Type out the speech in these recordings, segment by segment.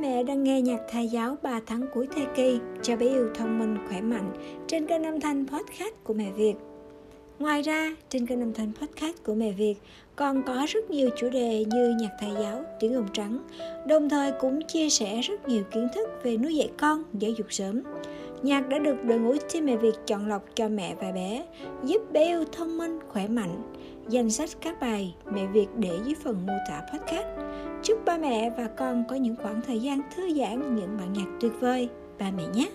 Mẹ đang nghe nhạc thầy giáo 3 tháng cuối thai kỳ cho bé yêu thông minh khỏe mạnh trên kênh âm thanh podcast của mẹ Việt. Ngoài ra, trên kênh âm thanh podcast của mẹ Việt còn có rất nhiều chủ đề như nhạc thầy giáo, tiếng ồn trắng, đồng thời cũng chia sẻ rất nhiều kiến thức về nuôi dạy con, giáo dục sớm. Nhạc đã được đội ngũ team mẹ Việt chọn lọc cho mẹ và bé, giúp bé yêu thông minh, khỏe mạnh. Danh sách các bài mẹ Việt để dưới phần mô tả podcast. Chúc ba mẹ và con có những khoảng thời gian thư giãn những bản nhạc tuyệt vời, ba mẹ nhé!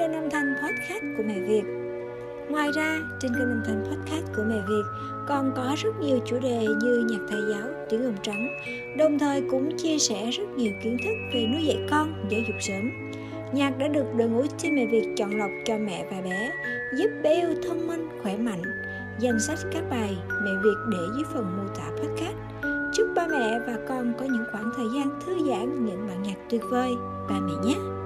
Kênh âm thanh podcast của mẹ Việt. Ngoài ra, trên kênh âm thanh podcast của mẹ Việt còn có rất nhiều chủ đề như nhạc thầy giáo, tiếng ồn trắng, đồng thời cũng chia sẻ rất nhiều kiến thức về nuôi dạy con, giáo dục sớm. Nhạc đã được đội ngũ team mẹ Việt chọn lọc cho mẹ và bé, giúp bé yêu thông minh, khỏe mạnh. Danh sách các bài mẹ Việt để dưới phần mô tả podcast. Chúc ba mẹ và con có những khoảng thời gian thư giãn những bản nhạc tuyệt vời. Ba mẹ nhé!